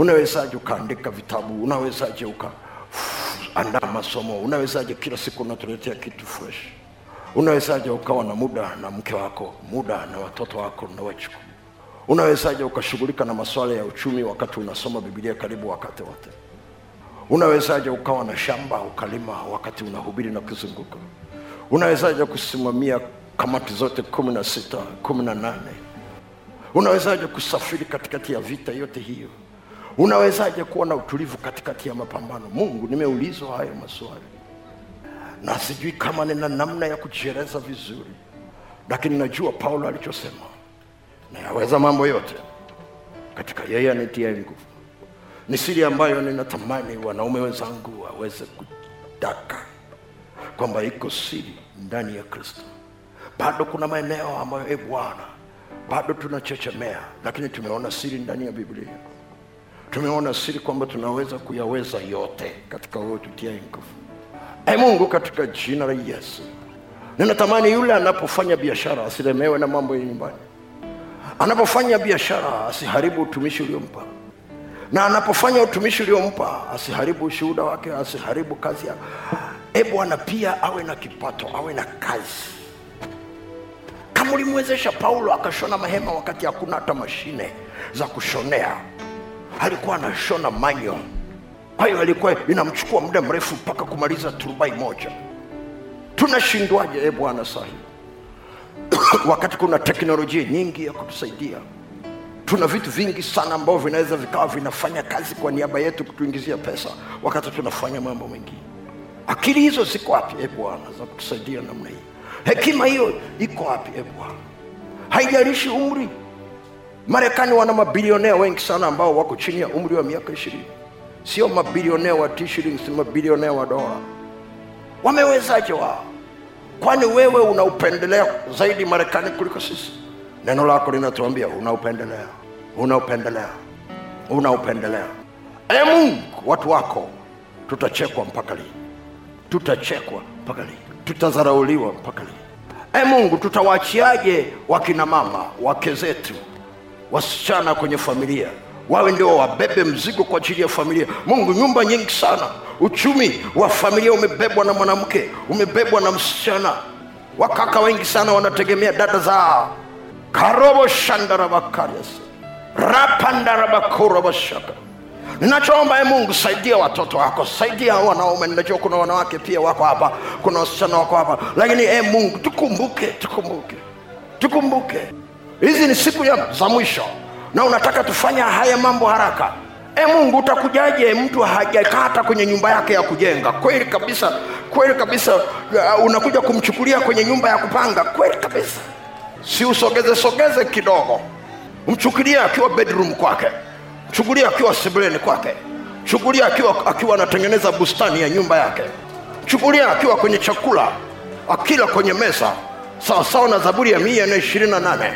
unawezaje ukaandika vitabu? Unawezaje uka andaa masomo? Unawezaje kila siku unatuletea kitu fresh? Unawezaje ukawa na muda na mke wako muda na watoto wako na wachukuu unawezaje ukashughulika na masuala ya uchumi wakati unasoma bibilia karibu wakati wote? Unawezaje ukawa na shamba ukalima wakati unahubiri na kuzunguka? Unawezaje kusimamia kamati zote kumi na sita kumi na nane? Unawezaje kusafiri katikati ya vita yote hiyo unawezaje kuwa na utulivu katikati ya mapambano? Mungu nimeulizwa hayo maswali. Na sijui kama nina namna ya kujieleza vizuri. Lakini najua paulo alichosema. Nayaweza mambo yote. Katika yeye anitia nguvu. Ni siri ambayo ninatamani wanaume wenzangu waweze kudaka kwamba iko siri ndani ya kristo. Bado kuna maeneo ambayo e bwana bado tunachechemea. Lakini tumeona siri ndani ya biblia tumeona siri kwamba tunaweza kuyaweza yote katika wewe tutia nguvu e mungu katika jina la yesu ninatamani yule anapofanya biashara asilemewe na mambo ya nyumbani. Anapofanya biashara asiharibu utumishi uliompa. Na anapofanya utumishi uliompa asiharibu ushuhuda wake asiharibu kazi ya. E bwana pia awe na kipato awe na kazi. Kama ulimwezesha paulo akashona mahema wakati hakuna hata mashine za kushonea alikuwa anashona manyo. Kwa hiyo alikuwa inamchukua muda mrefu mpaka kumaliza turubai moja. Tunashindwaje e bwana sahi? Wakati kuna teknolojia nyingi ya kutusaidia tuna vitu vingi sana ambavyo vinaweza vikawa vinafanya kazi kwa niaba yetu kutuingizia pesa wakati tunafanya mambo mengine. Akili hizo ziko wapi e bwana za kutusaidia namna hii? Hekima hiyo iko wapi e bwana? Haijalishi umri marekani wana mabilionea wengi sana ambao wako chini ya umri wa miaka ishirini. Sio mabilionea wa t-shillings, mabilionea wa dola. Wamewezaje wao kwani wewe unaupendelea zaidi marekani kuliko sisi? Neno lako linatuambia unaupendelea unaupendelea unaupendelea. E mungu watu wako tutachekwa mpaka lini? Tutachekwa mpaka lini? Tutadharauliwa mpaka lini? E mungu tutawaachiaje wakina mama wake zetu wasichana kwenye familia. Wawe ndio wabebe mzigo kwa ajili ya familia. Mungu nyumba nyingi sana. Uchumi wa familia umebebwa na mwanamke umebebwa na msichana. Wakaka wengi sana wanategemea dada zao karobo shandarabakarias rapandarabakурabashaka ninachoomba e mungu saidia watoto wako saidia wanaume. Ninajua kuna wanawake pia wako hapa kuna wasichana wako hapa. Lakini e mungu tukumbuke tukumbuke tukumbuke hizi ni siku ya za mwisho. Na unataka tufanya haya mambo haraka? E mungu utakujaje mtu hajakata kwenye nyumba yake ya kujenga? Kweli kabisa kweli kabisa. Uh, unakuja kumchukulia kwenye nyumba ya kupanga? Kweli kabisa. Si usogeze sogeze kidogo. Mchukulia akiwa bedroom kwake. Mchukulia akiwa sebuleni kwake. Mchukulia akiwa akiwa anatengeneza bustani ya nyumba yake. Mchukulia akiwa kwenye chakula akila kwenye meza. Sawasawa na zaburi ya mia na ishirini na nane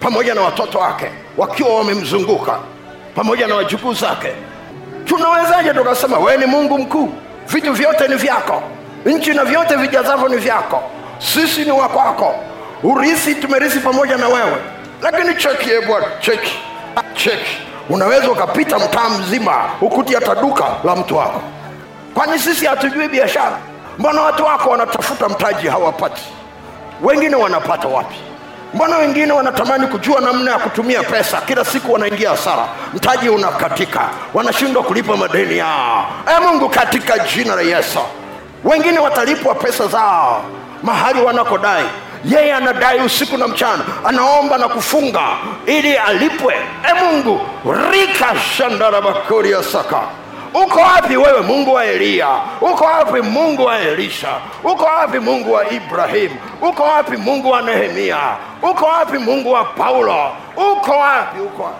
pamoja na watoto wake wakiwa wamemzunguka pamoja na wajukuu zake. Tunawezaje tukasema wewe ni mungu mkuu vitu vyote ni vyako nchi na vyote vijazavyo ni vyako sisi ni wakwako urisi tumerisi pamoja na wewe. Lakini cheki e bwana cheki cheki. Unaweza ukapita mtaa mzima ukuti hata duka la mtu wako. Kwani sisi hatujui biashara? Mbona watu wako wanatafuta mtaji hawapati? Wengine wanapata wapi mbona wengine wanatamani kujua namna ya kutumia pesa? Kila siku wanaingia hasara. Mtaji unakatika. Wanashindwa kulipa madeni yao. E mungu katika jina la yesu. Wengine watalipwa pesa zao mahali wanakodai. Yeye anadai usiku na mchana. Anaomba na kufunga ili alipwe. E mungu rika shandarabakuria saka uko wapi wewe mungu wa eliya uko wapi mungu wa elisha? Uko wapi mungu wa ibrahimu uko wapi mungu wa nehemia? Uko wapi mungu wa paulo? Uko wapi uko wapi?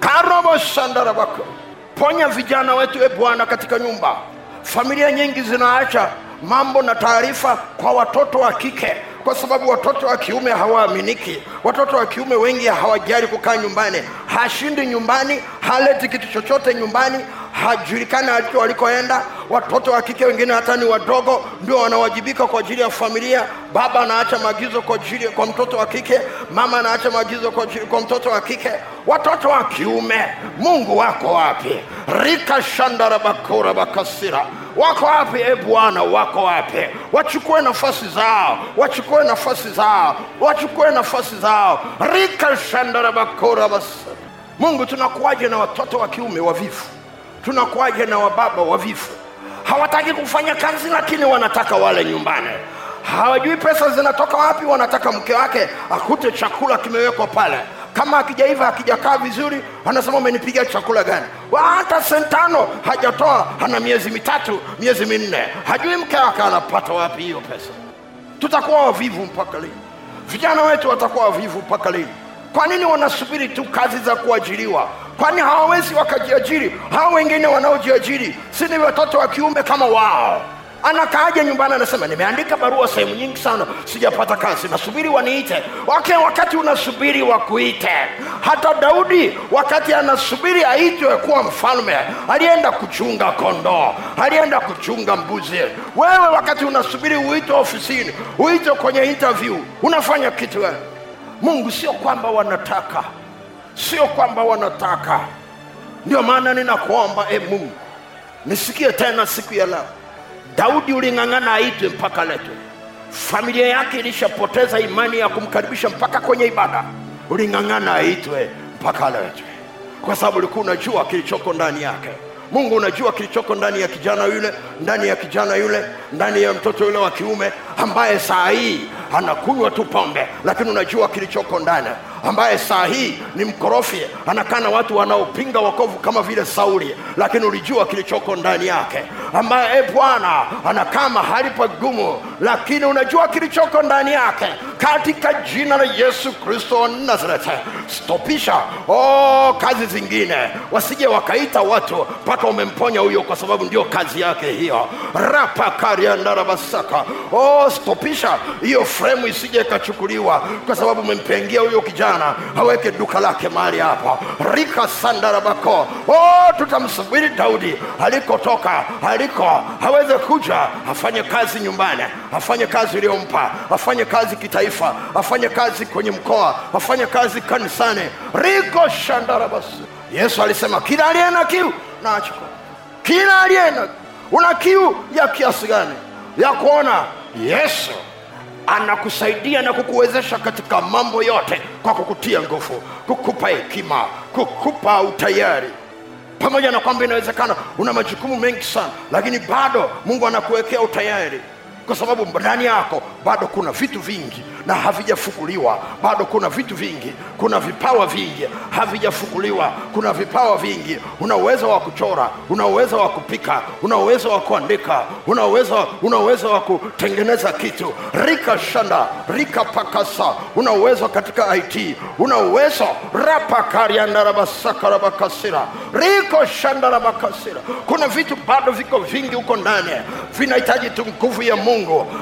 Karobo shandarabako ponya vijana wetu e bwana katika nyumba. Familia nyingi zinaacha mambo na taarifa kwa watoto wa kike kwa sababu watoto wa kiume hawaaminiki. Watoto wa kiume wengi hawajali kukaa nyumbani. Hashindi nyumbani haleti kitu chochote nyumbani hajulikani walikoenda watoto wa kike wengine hata ni wadogo ndio wanawajibika kwa ajili ya familia. Baba anaacha maagizo kwa ajili kwa mtoto wa kike. Mama anaacha maagizo kwa, ajili- kwa mtoto wa kike. Watoto wa kiume mungu wako wapi? Rika shandarabakora bakasira. Wako wapi? E bwana wako wapi? Wachukue nafasi zao wachukue nafasi zao wachukue nafasi zao. Rika shandarabakora bas mungu tunakuwaje na watoto wa kiume wavivu tunakuwaje na wababa wavivu hawataki kufanya kazi lakini wanataka wale nyumbani. Hawajui pesa zinatoka wapi wanataka mke wake akute chakula kimewekwa pale. Kama akijaiva akijakaa vizuri anasema umenipiga chakula gani? Hata sentano hajatoa ana miezi mitatu miezi minne. Hajui mke wake anapata wapi hiyo pesa. Tutakuwa wavivu mpaka lini? Vijana wetu watakuwa wavivu mpaka lini kwa nini wanasubiri tu kazi za kuajiriwa? Kwani hawawezi wakajiajiri? Hao wengine wanaojiajiri si ni watoto wa kiume kama wao? Anakaaja nyumbani anasema nimeandika barua sehemu nyingi sana sijapata kazi nasubiri waniite. Wake wakati unasubiri wakuite. Hata daudi wakati anasubiri aitwe kuwa mfalme alienda kuchunga kondoo alienda kuchunga mbuzi. Wewe wakati unasubiri uitwe ofisini uitwe kwenye interview unafanya kitu wewe mungu sio kwamba wanataka sio kwamba wanataka. Ndio maana ninakuomba e mungu nisikie tena siku ya leo. Daudi uling'ang'ana aitwe mpaka letwe familia yake ilishapoteza imani ya kumkaribisha mpaka kwenye ibada. Uling'ang'ana aitwe mpaka letwe kwa sababu ulikuwa unajua kilichoko ndani yake. Mungu unajua kilichoko ndani ya kijana yule ndani ya kijana yule ndani ya mtoto yule wa kiume ambaye saa hii anakunywa tu pombe lakini unajua kilichoko ndani ambaye saa hii ni mkorofi anakaa na watu wanaopinga wokovu kama vile sauli lakini ulijua kilichoko ndani yake ambaye e bwana anakaa mahali pagumu lakini unajua kilichoko ndani yake katika jina la yesu kristo wa nazareti. Stopisha oh, kazi zingine. Wasije wakaita watu mpaka umemponya huyo kwa sababu ndio kazi yake hiyo. Rapakariandarabasaka oh, stopisha hiyo fremu isije ikachukuliwa kwa sababu umempengia huyo kijana aweke duka lake mahali hapo rika sandarabako. Oh, tutamsubiri daudi. Alikotoka aliko aweze kuja. Afanye kazi nyumbani afanye kazi iliyompa afanye kazi kitaifa afanye kazi kwenye mkoa afanye kazi kanisani. Riko shandarabasi. yesu alisema kila aliye na kiu na achukue kila aliye na una kiu ya kiasi gani? Ya kuona yesu anakusaidia na kukuwezesha katika mambo yote kwa kukutia nguvu kukupa hekima kukupa utayari. Pamoja na kwamba inawezekana una majukumu mengi sana lakini bado mungu anakuwekea utayari kwa sababu ndani yako bado kuna vitu vingi na havijafukuliwa. Bado kuna vitu vingi kuna vipawa vingi. Havijafukuliwa kuna vipawa vingi. Una uwezo wa kuchora una uwezo wa kupika una uwezo wa kuandika una uwezo una uwezo wa kutengeneza kitu. Rika shanda rika pakasa. Una uwezo katika it una uwezo. Rapakariandarabasakarabakasira riko shandarabakasira kuna vitu bado viko vingi huko ndani. Vinahitaji tu nguvu ya mungu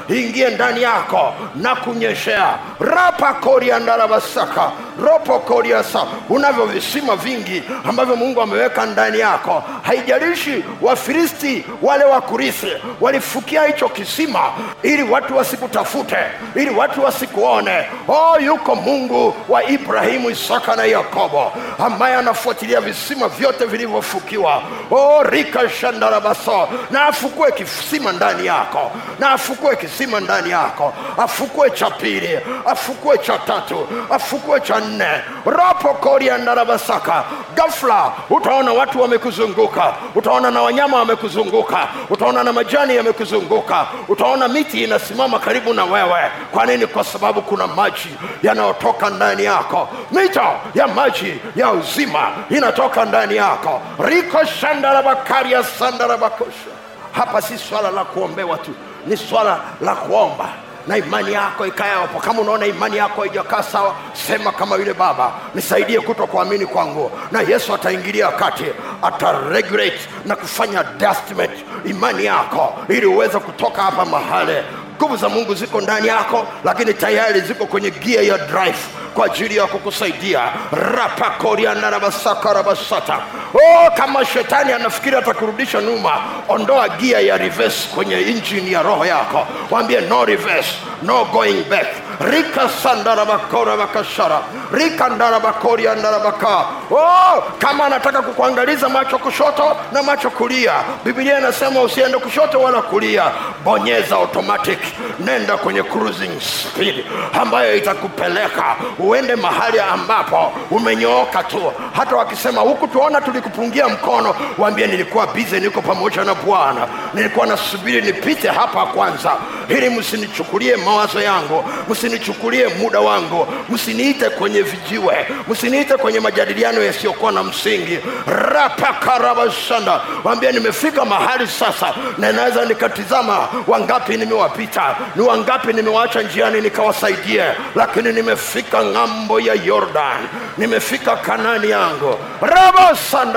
ingie ndani yako na kunyeshea. Rapa koriandarabasaka ropo koriasa unavyo visima vingi ambavyo mungu ameweka ndani yako. Haijalishi wafilisti wale Wakurisi walifukia hicho kisima ili watu wasikutafute ili watu wasikuone. Oh yuko mungu wa ibrahimu isaka na yakobo ambaye anafuatilia visima vyote vilivyofukiwa. Oh rika shandarabaso na afukue kisima ndani yako na afukue kisima ndani yako afukue cha pili afukue cha tatu afukue cha nne. Ropo koriandarabasaka gafla utaona watu wamekuzunguka. Utaona na wanyama wamekuzunguka. Utaona na majani yamekuzunguka. Utaona miti inasimama karibu na wewe. Kwa nini? Kwa sababu kuna maji yanayotoka ndani yako. Mito ya maji ya uzima inatoka ndani yako. Riko shandarabakaria sandarabakosha hapa si swala la kuombewa tu ni swala la kuomba na imani yako ikae kama unaona imani yako haijakaa sawa sema kama yule baba nisaidie kuto kuamini kwangu. Na yesu ataingilia kati ataregulate na kufanya adjustment imani yako ili uweze kutoka hapa mahali. Nguvu za mungu ziko ndani yako lakini tayari ziko kwenye gia ya drive kwa ajili ya kukusaidia. Rapakorianarabasakarabasata oh, kama shetani anafikiri atakurudisha nyuma ondoa gia ya reverse kwenye injini ya roho yako. Waambie no reverse no going back. Rika sandarabakora bakashara rika ndarabakoria ndarabaka. Oh, kama anataka kukuangaliza macho kushoto na macho kulia bibilia inasema usiende kushoto wala kulia. Bonyeza automatic nenda kwenye cruising speed ambayo itakupeleka uende mahali ambapo umenyooka tu. Hata wakisema huku tuona tulikupungia mkono waambie nilikuwa bize niko pamoja na bwana. Nilikuwa nasubiri nipite hapa kwanza. Ili msinichukulie mawazo yangu msinichukulie muda wangu. Msiniite kwenye vijiwe msiniite kwenye majadiliano yasiyokuwa na msingi. Rapakarabashanda waambia nimefika mahali sasa na naweza nikatizama wangapi nimewapita ni wangapi nimewaacha njiani nikawasaidie. Lakini nimefika ng'ambo ya yordan nimefika kanani yangu. Rabasandarabakus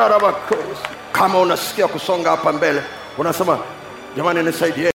kama unasikia kusonga hapa mbele unasema jamani nisaidie